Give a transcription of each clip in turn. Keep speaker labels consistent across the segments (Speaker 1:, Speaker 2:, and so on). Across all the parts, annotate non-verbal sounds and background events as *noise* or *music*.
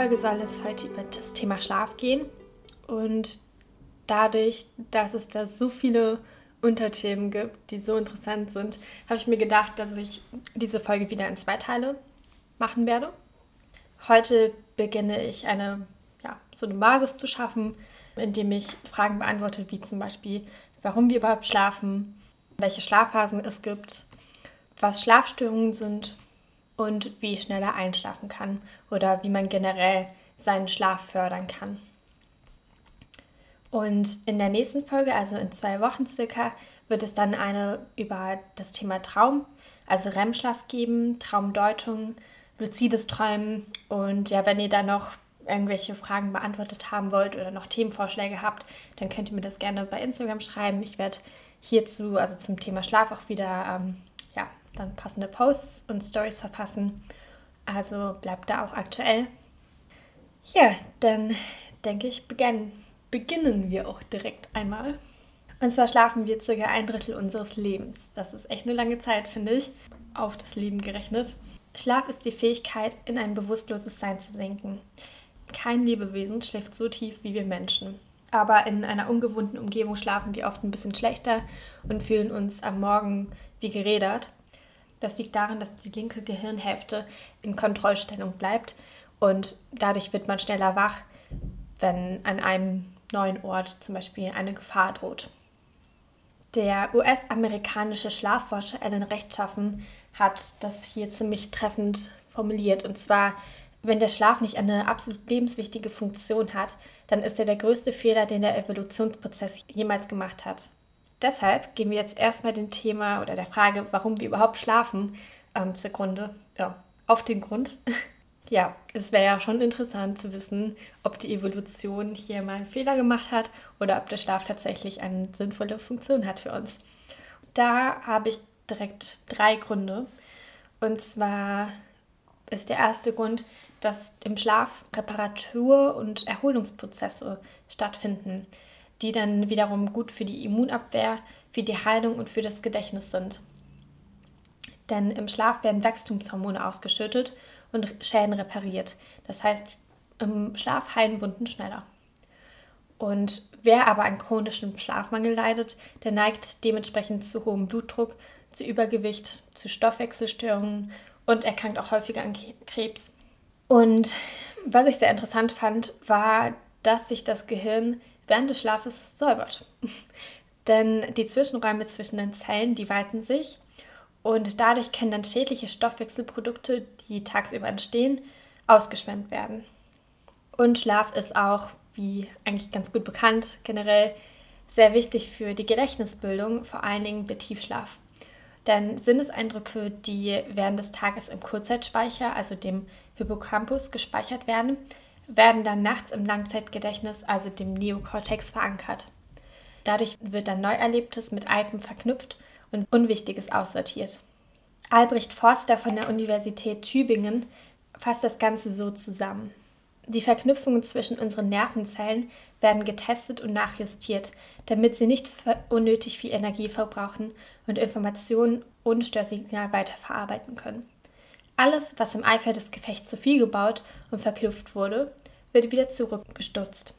Speaker 1: Folge soll es heute über das Thema Schlaf gehen und dadurch, dass es da so viele Unterthemen gibt, die so interessant sind, habe ich mir gedacht, dass ich diese Folge wieder in zwei Teile machen werde. Heute beginne ich eine, ja, so eine Basis zu schaffen, indem ich Fragen beantworte, wie zum Beispiel, warum wir überhaupt schlafen, welche Schlafphasen es gibt, was Schlafstörungen sind und wie ich schneller einschlafen kann oder wie man generell seinen Schlaf fördern kann. Und in der nächsten Folge, also in zwei Wochen circa, wird es dann eine über das Thema Traum, also REM-Schlaf geben, Traumdeutung, luzides Träumen. Und ja, wenn ihr da noch irgendwelche Fragen beantwortet haben wollt oder noch Themenvorschläge habt, dann könnt ihr mir das gerne bei Instagram schreiben. Ich werde hierzu, also zum Thema Schlaf, auch wieder ähm, dann passende Posts und Stories verfassen. Also bleibt da auch aktuell. Ja, dann denke ich, beginnen, beginnen wir auch direkt einmal. Und zwar schlafen wir circa ein Drittel unseres Lebens. Das ist echt eine lange Zeit, finde ich, auf das Leben gerechnet. Schlaf ist die Fähigkeit, in ein bewusstloses Sein zu sinken. Kein Lebewesen schläft so tief wie wir Menschen. Aber in einer ungewohnten Umgebung schlafen wir oft ein bisschen schlechter und fühlen uns am Morgen wie gerädert. Das liegt daran, dass die linke Gehirnhälfte in Kontrollstellung bleibt und dadurch wird man schneller wach, wenn an einem neuen Ort zum Beispiel eine Gefahr droht. Der US-amerikanische Schlafforscher Alan Rechtschaffen hat das hier ziemlich treffend formuliert. Und zwar, wenn der Schlaf nicht eine absolut lebenswichtige Funktion hat, dann ist er der größte Fehler, den der Evolutionsprozess jemals gemacht hat. Deshalb gehen wir jetzt erstmal dem Thema oder der Frage, warum wir überhaupt schlafen, ähm, zugrunde, ja, auf den Grund. *laughs* ja, es wäre ja schon interessant zu wissen, ob die Evolution hier mal einen Fehler gemacht hat oder ob der Schlaf tatsächlich eine sinnvolle Funktion hat für uns. Da habe ich direkt drei Gründe. Und zwar ist der erste Grund, dass im Schlaf Reparatur- und Erholungsprozesse stattfinden die dann wiederum gut für die Immunabwehr, für die Heilung und für das Gedächtnis sind. Denn im Schlaf werden Wachstumshormone ausgeschüttet und Schäden repariert. Das heißt, im Schlaf heilen Wunden schneller. Und wer aber an chronischem Schlafmangel leidet, der neigt dementsprechend zu hohem Blutdruck, zu Übergewicht, zu Stoffwechselstörungen und erkrankt auch häufiger an Krebs. Und was ich sehr interessant fand, war, dass sich das Gehirn während des Schlafes säubert. *laughs* Denn die Zwischenräume zwischen den Zellen, die weiten sich und dadurch können dann schädliche Stoffwechselprodukte, die tagsüber entstehen, ausgeschwemmt werden. Und Schlaf ist auch, wie eigentlich ganz gut bekannt, generell sehr wichtig für die Gedächtnisbildung, vor allen Dingen bei Tiefschlaf. Denn Sinneseindrücke, die während des Tages im Kurzzeitspeicher, also dem Hippocampus, gespeichert werden, werden dann nachts im Langzeitgedächtnis, also dem Neokortex, verankert. Dadurch wird dann Neuerlebtes mit Altem verknüpft und Unwichtiges aussortiert. Albrecht Forster von der Universität Tübingen fasst das Ganze so zusammen. Die Verknüpfungen zwischen unseren Nervenzellen werden getestet und nachjustiert, damit sie nicht unnötig viel Energie verbrauchen und Informationen ohne Störsignal weiterverarbeiten können. Alles, was im Eifer des Gefechts zu viel gebaut und verknüpft wurde, wird wieder zurückgestutzt.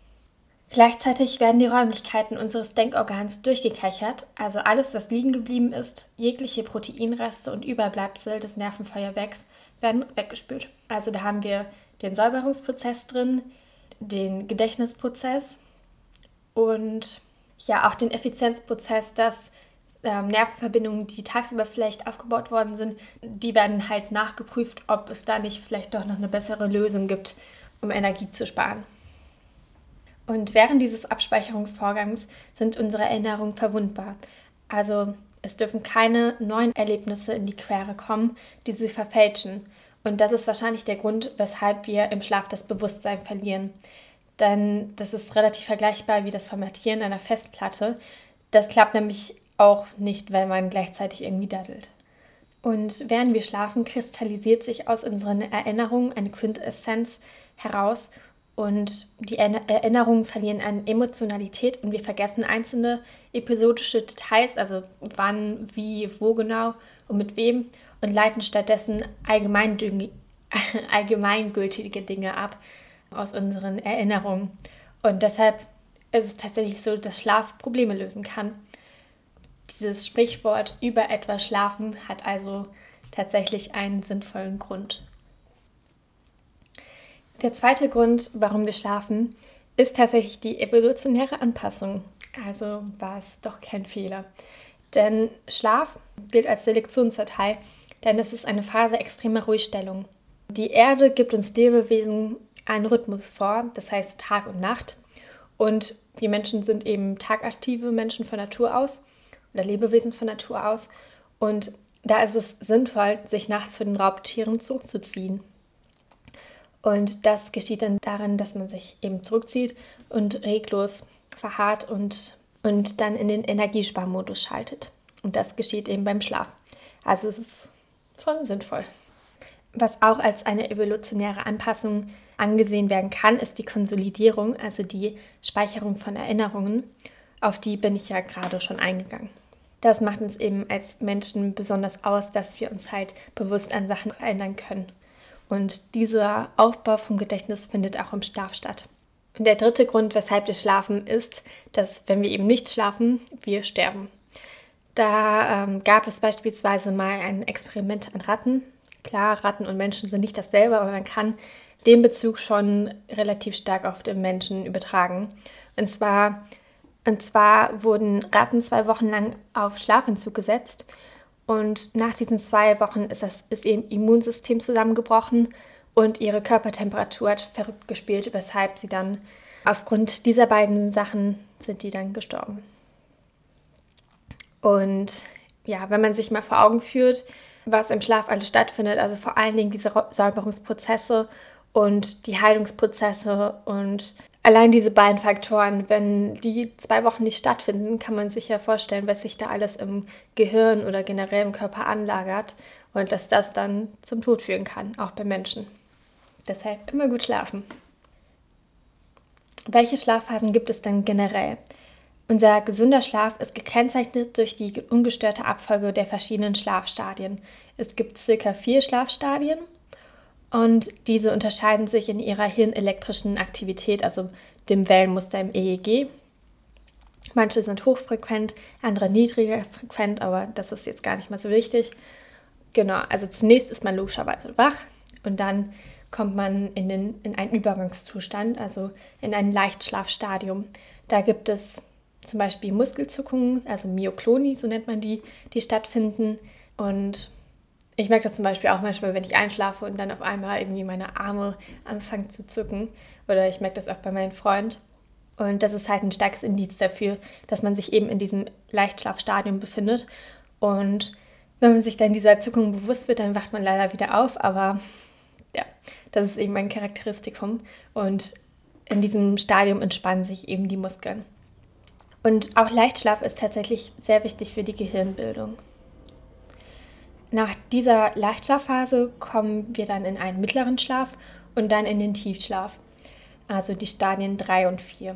Speaker 1: Gleichzeitig werden die Räumlichkeiten unseres Denkorgans durchgekechert, also alles, was liegen geblieben ist, jegliche Proteinreste und Überbleibsel des Nervenfeuerwerks werden weggespült. Also da haben wir den Säuberungsprozess drin, den Gedächtnisprozess und ja auch den Effizienzprozess, dass ähm, Nervenverbindungen, die tagsüber vielleicht aufgebaut worden sind, die werden halt nachgeprüft, ob es da nicht vielleicht doch noch eine bessere Lösung gibt, um Energie zu sparen. Und während dieses Abspeicherungsvorgangs sind unsere Erinnerungen verwundbar. Also es dürfen keine neuen Erlebnisse in die Quere kommen, die sie verfälschen. Und das ist wahrscheinlich der Grund, weshalb wir im Schlaf das Bewusstsein verlieren. Denn das ist relativ vergleichbar wie das Formatieren einer Festplatte. Das klappt nämlich auch nicht, weil man gleichzeitig irgendwie daddelt. Und während wir schlafen, kristallisiert sich aus unseren Erinnerungen eine Quintessenz heraus und die Erinnerungen verlieren an Emotionalität und wir vergessen einzelne episodische Details, also wann, wie, wo genau und mit wem und leiten stattdessen *laughs* allgemeingültige Dinge ab aus unseren Erinnerungen. Und deshalb ist es tatsächlich so, dass Schlaf Probleme lösen kann. Dieses Sprichwort über etwas schlafen hat also tatsächlich einen sinnvollen Grund. Der zweite Grund, warum wir schlafen, ist tatsächlich die evolutionäre Anpassung. Also war es doch kein Fehler. Denn Schlaf gilt als Selektionsdatei, denn es ist eine Phase extremer Ruhigstellung. Die Erde gibt uns Lebewesen einen Rhythmus vor, das heißt Tag und Nacht. Und wir Menschen sind eben tagaktive Menschen von Natur aus oder Lebewesen von Natur aus. Und da ist es sinnvoll, sich nachts für den Raubtieren zurückzuziehen. Und das geschieht dann darin, dass man sich eben zurückzieht und reglos verharrt und, und dann in den Energiesparmodus schaltet. Und das geschieht eben beim Schlaf. Also es ist schon sinnvoll. Was auch als eine evolutionäre Anpassung angesehen werden kann, ist die Konsolidierung, also die Speicherung von Erinnerungen. Auf die bin ich ja gerade schon eingegangen. Das macht uns eben als Menschen besonders aus, dass wir uns halt bewusst an Sachen erinnern können. Und dieser Aufbau vom Gedächtnis findet auch im Schlaf statt. Und der dritte Grund, weshalb wir schlafen, ist, dass wenn wir eben nicht schlafen, wir sterben. Da ähm, gab es beispielsweise mal ein Experiment an Ratten. Klar, Ratten und Menschen sind nicht dasselbe, aber man kann den Bezug schon relativ stark auf den Menschen übertragen. Und zwar, und zwar wurden Ratten zwei Wochen lang auf Schlafentzug gesetzt und nach diesen zwei Wochen ist, das, ist ihr Immunsystem zusammengebrochen und ihre Körpertemperatur hat verrückt gespielt, weshalb sie dann aufgrund dieser beiden Sachen sind die dann gestorben. Und ja, wenn man sich mal vor Augen führt, was im Schlaf alles stattfindet, also vor allen Dingen diese Säuberungsprozesse und die Heilungsprozesse und allein diese beiden Faktoren, wenn die zwei Wochen nicht stattfinden, kann man sich ja vorstellen, was sich da alles im Gehirn oder generell im Körper anlagert und dass das dann zum Tod führen kann, auch bei Menschen. Deshalb immer gut schlafen. Welche Schlafphasen gibt es denn generell? Unser gesunder Schlaf ist gekennzeichnet durch die ungestörte Abfolge der verschiedenen Schlafstadien. Es gibt circa vier Schlafstadien und diese unterscheiden sich in ihrer hirnelektrischen Aktivität, also dem Wellenmuster im EEG. Manche sind hochfrequent, andere niedriger frequent, aber das ist jetzt gar nicht mal so wichtig. Genau, also zunächst ist man logischerweise wach und dann kommt man in, den, in einen Übergangszustand, also in ein Leichtschlafstadium. Da gibt es zum Beispiel Muskelzuckungen, also Myokloni, so nennt man die, die stattfinden. Und ich merke das zum Beispiel auch manchmal, wenn ich einschlafe und dann auf einmal irgendwie meine Arme anfangen zu zucken. Oder ich merke das auch bei meinem Freund. Und das ist halt ein starkes Indiz dafür, dass man sich eben in diesem Leichtschlafstadium befindet. Und wenn man sich dann dieser Zuckung bewusst wird, dann wacht man leider wieder auf. Aber ja, das ist eben ein Charakteristikum. Und in diesem Stadium entspannen sich eben die Muskeln. Und auch Leichtschlaf ist tatsächlich sehr wichtig für die Gehirnbildung. Nach dieser Leichtschlafphase kommen wir dann in einen mittleren Schlaf und dann in den Tiefschlaf, also die Stadien 3 und 4.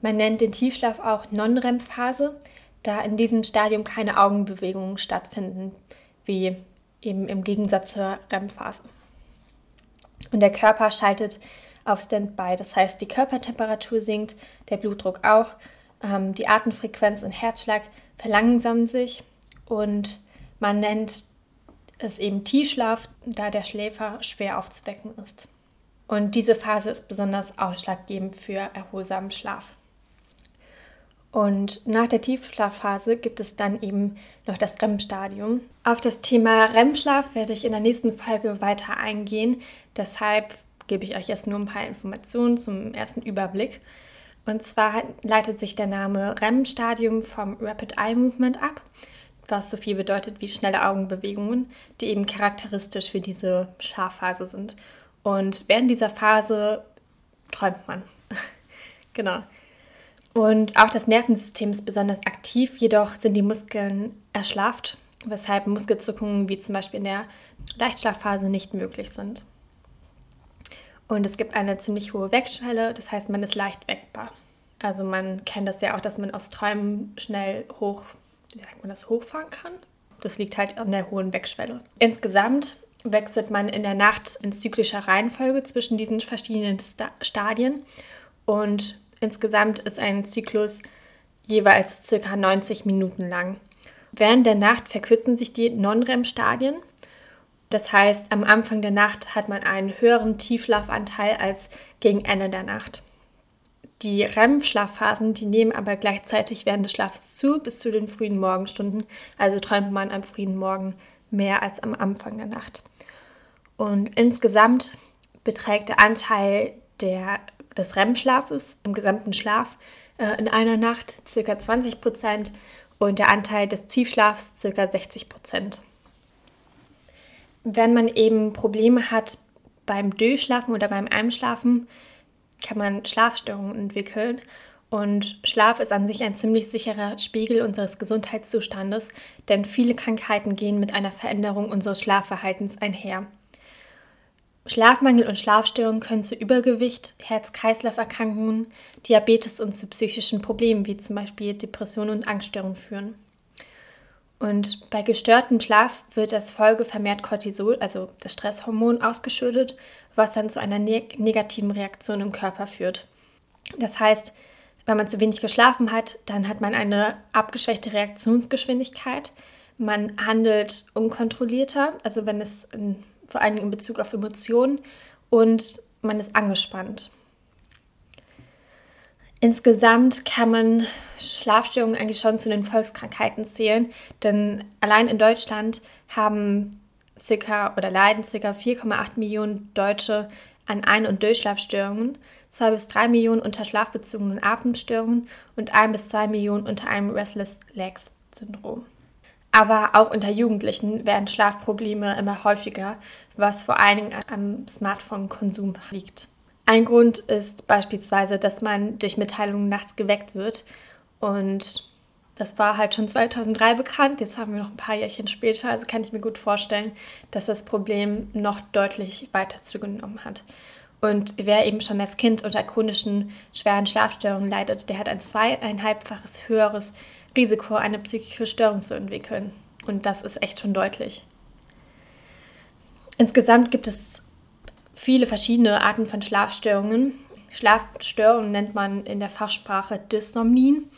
Speaker 1: Man nennt den Tiefschlaf auch Non-REM-Phase, da in diesem Stadium keine Augenbewegungen stattfinden, wie eben im Gegensatz zur REM-Phase. Und der Körper schaltet auf Standby, das heißt, die Körpertemperatur sinkt, der Blutdruck auch, ähm, die Atemfrequenz und Herzschlag verlangsamen sich und man nennt es eben Tiefschlaf, da der Schläfer schwer aufzuwecken ist. Und diese Phase ist besonders ausschlaggebend für erholsamen Schlaf. Und nach der Tiefschlafphase gibt es dann eben noch das REM-Stadium. Auf das Thema REM-Schlaf werde ich in der nächsten Folge weiter eingehen. Deshalb gebe ich euch jetzt nur ein paar Informationen zum ersten Überblick. Und zwar leitet sich der Name REM-Stadium vom Rapid Eye Movement ab was so viel bedeutet wie schnelle Augenbewegungen, die eben charakteristisch für diese Schlafphase sind. Und während dieser Phase träumt man. *laughs* genau. Und auch das Nervensystem ist besonders aktiv, jedoch sind die Muskeln erschlafft, weshalb Muskelzuckungen wie zum Beispiel in der Leichtschlafphase nicht möglich sind. Und es gibt eine ziemlich hohe Wegschwelle, das heißt, man ist leicht weckbar. Also man kennt das ja auch, dass man aus Träumen schnell hoch, wie sagt man das, hochfahren kann. Das liegt halt an der hohen Wegschwelle. Insgesamt wechselt man in der Nacht in zyklischer Reihenfolge zwischen diesen verschiedenen Stadien. Und insgesamt ist ein Zyklus jeweils circa 90 Minuten lang. Während der Nacht verkürzen sich die Non-REM-Stadien. Das heißt, am Anfang der Nacht hat man einen höheren Tiefschlafanteil als gegen Ende der Nacht. Die REM-Schlafphasen, die nehmen aber gleichzeitig während des Schlafs zu bis zu den frühen Morgenstunden. Also träumt man am frühen Morgen mehr als am Anfang der Nacht. Und insgesamt beträgt der Anteil der, des REM-Schlafes im gesamten Schlaf äh, in einer Nacht ca. 20 Prozent und der Anteil des Tiefschlafs ca. 60 Prozent. Wenn man eben Probleme hat beim Durchschlafen oder beim Einschlafen, kann man Schlafstörungen entwickeln. Und Schlaf ist an sich ein ziemlich sicherer Spiegel unseres Gesundheitszustandes, denn viele Krankheiten gehen mit einer Veränderung unseres Schlafverhaltens einher. Schlafmangel und Schlafstörungen können zu Übergewicht, Herz-Kreislauf-Erkrankungen, Diabetes und zu psychischen Problemen wie zum Beispiel Depressionen und Angststörungen führen. Und bei gestörtem Schlaf wird als Folge vermehrt Cortisol, also das Stresshormon, ausgeschüttet, was dann zu einer neg negativen Reaktion im Körper führt. Das heißt, wenn man zu wenig geschlafen hat, dann hat man eine abgeschwächte Reaktionsgeschwindigkeit. Man handelt unkontrollierter, also wenn es in, vor allem in Bezug auf Emotionen und man ist angespannt. Insgesamt kann man Schlafstörungen eigentlich schon zu den Volkskrankheiten zählen, denn allein in Deutschland haben circa oder leiden ca. 4,8 Millionen Deutsche an Ein- und Durchschlafstörungen, 2 bis 3 Millionen unter schlafbezogenen Atemstörungen und 1 bis 2 Millionen unter einem Restless Legs Syndrom. Aber auch unter Jugendlichen werden Schlafprobleme immer häufiger, was vor allen Dingen am Smartphone-Konsum liegt. Ein Grund ist beispielsweise, dass man durch Mitteilungen nachts geweckt wird und das war halt schon 2003 bekannt. Jetzt haben wir noch ein paar Jährchen später. Also kann ich mir gut vorstellen, dass das Problem noch deutlich weiter zugenommen hat. Und wer eben schon als Kind unter chronischen schweren Schlafstörungen leidet, der hat ein zweieinhalbfaches höheres Risiko, eine psychische Störung zu entwickeln. Und das ist echt schon deutlich. Insgesamt gibt es viele verschiedene Arten von Schlafstörungen. Schlafstörungen nennt man in der Fachsprache Dysnomnien.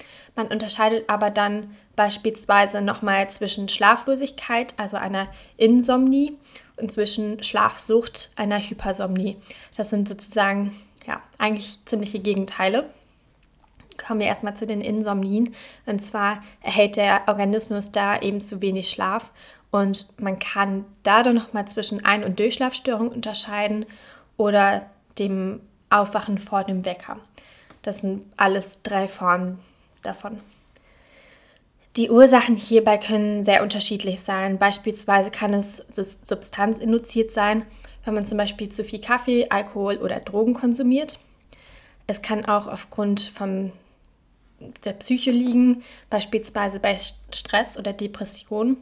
Speaker 1: Man unterscheidet aber dann beispielsweise nochmal zwischen Schlaflosigkeit, also einer Insomnie, und zwischen Schlafsucht, einer Hypersomnie. Das sind sozusagen ja, eigentlich ziemliche Gegenteile. Kommen wir erstmal zu den Insomnien. Und zwar erhält der Organismus da eben zu wenig Schlaf. Und man kann da dann nochmal zwischen Ein- und Durchschlafstörungen unterscheiden oder dem Aufwachen vor dem Wecker. Das sind alles drei Formen davon. Die Ursachen hierbei können sehr unterschiedlich sein. Beispielsweise kann es substanzinduziert sein, wenn man zum Beispiel zu viel Kaffee, Alkohol oder Drogen konsumiert. Es kann auch aufgrund von der Psyche liegen, beispielsweise bei Stress oder Depression,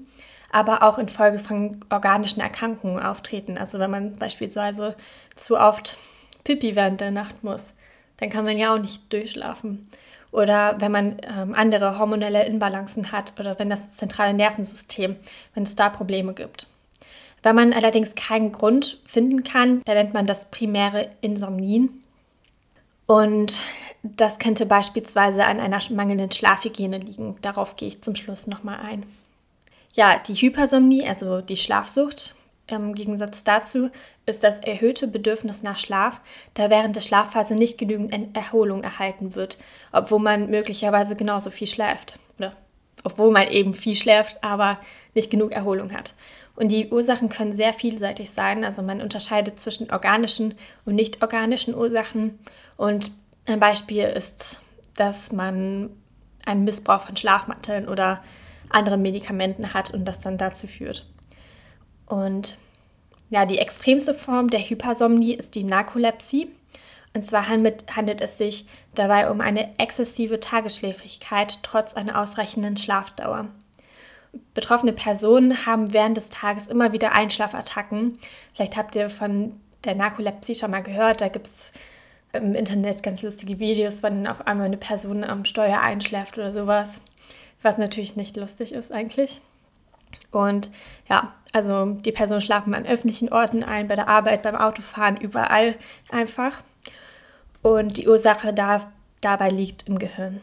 Speaker 1: aber auch infolge von organischen Erkrankungen auftreten. Also wenn man beispielsweise zu oft Pipi während der Nacht muss, dann kann man ja auch nicht durchschlafen. Oder wenn man ähm, andere hormonelle Inbalancen hat oder wenn das zentrale Nervensystem, wenn es da Probleme gibt. Wenn man allerdings keinen Grund finden kann, dann nennt man das primäre Insomnien. Und das könnte beispielsweise an einer mangelnden Schlafhygiene liegen. Darauf gehe ich zum Schluss nochmal ein. Ja, die Hypersomnie, also die Schlafsucht, im Gegensatz dazu ist das erhöhte Bedürfnis nach Schlaf, da während der Schlafphase nicht genügend Erholung erhalten wird, obwohl man möglicherweise genauso viel schläft. Oder obwohl man eben viel schläft, aber nicht genug Erholung hat. Und die Ursachen können sehr vielseitig sein. Also man unterscheidet zwischen organischen und nicht organischen Ursachen. Und ein Beispiel ist, dass man einen Missbrauch von Schlafmitteln oder anderen Medikamenten hat und das dann dazu führt. Und ja, die extremste Form der Hypersomnie ist die Narkolepsie. Und zwar handelt es sich dabei um eine exzessive Tagesschläfrigkeit trotz einer ausreichenden Schlafdauer. Betroffene Personen haben während des Tages immer wieder Einschlafattacken. Vielleicht habt ihr von der Narkolepsie schon mal gehört. Da gibt es im Internet ganz lustige Videos, wenn auf einmal eine Person am Steuer einschläft oder sowas. Was natürlich nicht lustig ist eigentlich. Und ja, also die Personen schlafen an öffentlichen Orten ein, bei der Arbeit, beim Autofahren, überall einfach. Und die Ursache da, dabei liegt im Gehirn.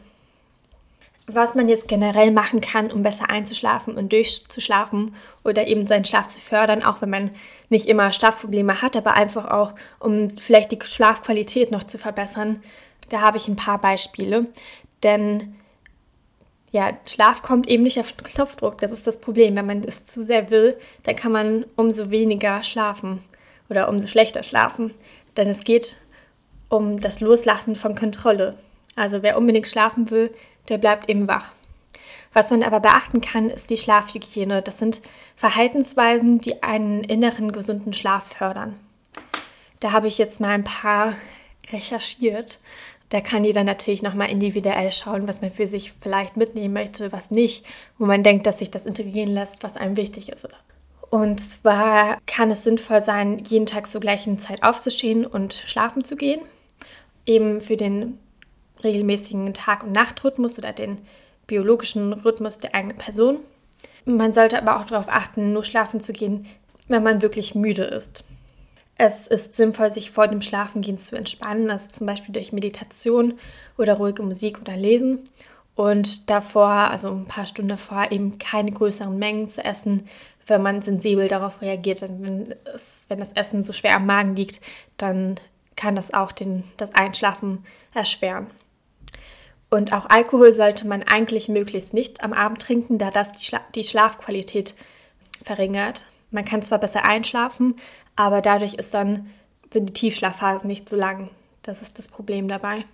Speaker 1: Was man jetzt generell machen kann, um besser einzuschlafen und durchzuschlafen oder eben seinen Schlaf zu fördern, auch wenn man nicht immer Schlafprobleme hat, aber einfach auch, um vielleicht die Schlafqualität noch zu verbessern, da habe ich ein paar Beispiele. Denn ja, Schlaf kommt eben nicht auf Knopfdruck. Das ist das Problem. Wenn man es zu sehr will, dann kann man umso weniger schlafen oder umso schlechter schlafen. Denn es geht um das Loslassen von Kontrolle. Also wer unbedingt schlafen will, der bleibt eben wach. Was man aber beachten kann, ist die Schlafhygiene. Das sind Verhaltensweisen, die einen inneren gesunden Schlaf fördern. Da habe ich jetzt mal ein paar recherchiert da kann jeder natürlich nochmal individuell schauen, was man für sich vielleicht mitnehmen möchte, was nicht, wo man denkt, dass sich das integrieren lässt, was einem wichtig ist. Und zwar kann es sinnvoll sein, jeden Tag zur gleichen Zeit aufzustehen und schlafen zu gehen. Eben für den regelmäßigen Tag- und Nachtrhythmus oder den biologischen Rhythmus der eigenen Person. Man sollte aber auch darauf achten, nur schlafen zu gehen, wenn man wirklich müde ist. Es ist sinnvoll, sich vor dem Schlafengehen zu entspannen, also zum Beispiel durch Meditation oder ruhige Musik oder Lesen. Und davor, also ein paar Stunden davor, eben keine größeren Mengen zu essen, wenn man sensibel darauf reagiert. Denn wenn, es, wenn das Essen so schwer am Magen liegt, dann kann das auch den, das Einschlafen erschweren. Und auch Alkohol sollte man eigentlich möglichst nicht am Abend trinken, da das die, Schla die Schlafqualität verringert. Man kann zwar besser einschlafen, aber dadurch ist dann, sind die Tiefschlafphasen nicht so lang. Das ist das Problem dabei.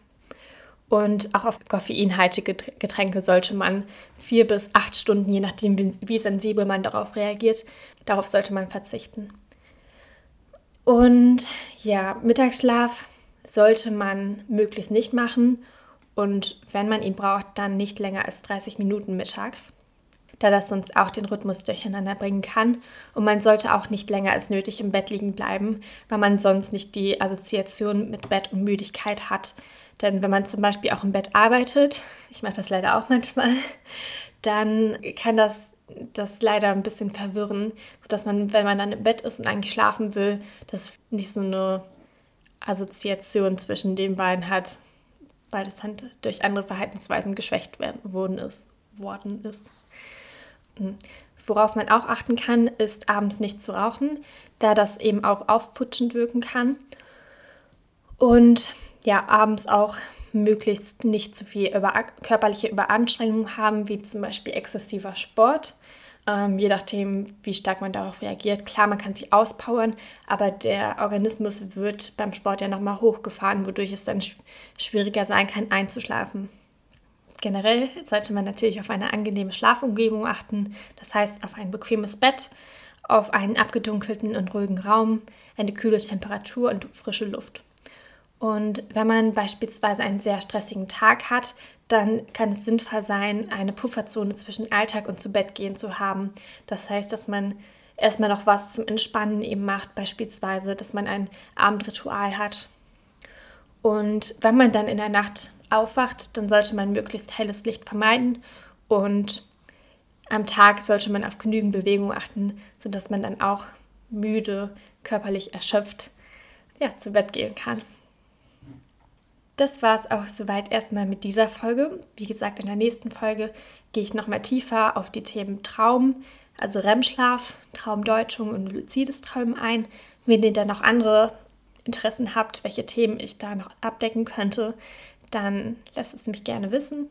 Speaker 1: Und auch auf koffeinhaltige Getränke sollte man vier bis acht Stunden, je nachdem, wie sensibel man darauf reagiert, darauf sollte man verzichten. Und ja, Mittagsschlaf sollte man möglichst nicht machen. Und wenn man ihn braucht, dann nicht länger als 30 Minuten mittags da das sonst auch den Rhythmus durcheinander bringen kann. Und man sollte auch nicht länger als nötig im Bett liegen bleiben, weil man sonst nicht die Assoziation mit Bett und Müdigkeit hat. Denn wenn man zum Beispiel auch im Bett arbeitet, *laughs* ich mache das leider auch manchmal, *laughs* dann kann das das leider ein bisschen verwirren, sodass man, wenn man dann im Bett ist und eigentlich schlafen will, das nicht so eine Assoziation zwischen den beiden hat, weil das durch andere Verhaltensweisen geschwächt werden, worden ist. Worden ist. Worauf man auch achten kann, ist abends nicht zu rauchen, da das eben auch aufputschend wirken kann. Und ja, abends auch möglichst nicht zu viel über, körperliche Überanstrengung haben, wie zum Beispiel exzessiver Sport. Ähm, je nachdem, wie stark man darauf reagiert. Klar, man kann sich auspowern, aber der Organismus wird beim Sport ja nochmal hochgefahren, wodurch es dann schwieriger sein kann, einzuschlafen. Generell sollte man natürlich auf eine angenehme Schlafumgebung achten, das heißt auf ein bequemes Bett, auf einen abgedunkelten und ruhigen Raum, eine kühle Temperatur und frische Luft. Und wenn man beispielsweise einen sehr stressigen Tag hat, dann kann es sinnvoll sein, eine Pufferzone zwischen Alltag und zu Bett gehen zu haben. Das heißt, dass man erstmal noch was zum Entspannen eben macht, beispielsweise, dass man ein Abendritual hat. Und wenn man dann in der Nacht aufwacht, dann sollte man möglichst helles Licht vermeiden und am Tag sollte man auf genügend Bewegung achten, sodass man dann auch müde, körperlich erschöpft ja, zu Bett gehen kann. Das war es auch soweit erstmal mit dieser Folge. Wie gesagt, in der nächsten Folge gehe ich nochmal tiefer auf die Themen Traum, also REM-Schlaf, Traumdeutung und luzides Träumen ein. Wenn ihr dann noch andere Interessen habt, welche Themen ich da noch abdecken könnte, dann lasst es mich gerne wissen.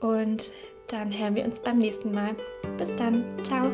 Speaker 1: Und dann hören wir uns beim nächsten Mal. Bis dann. Ciao.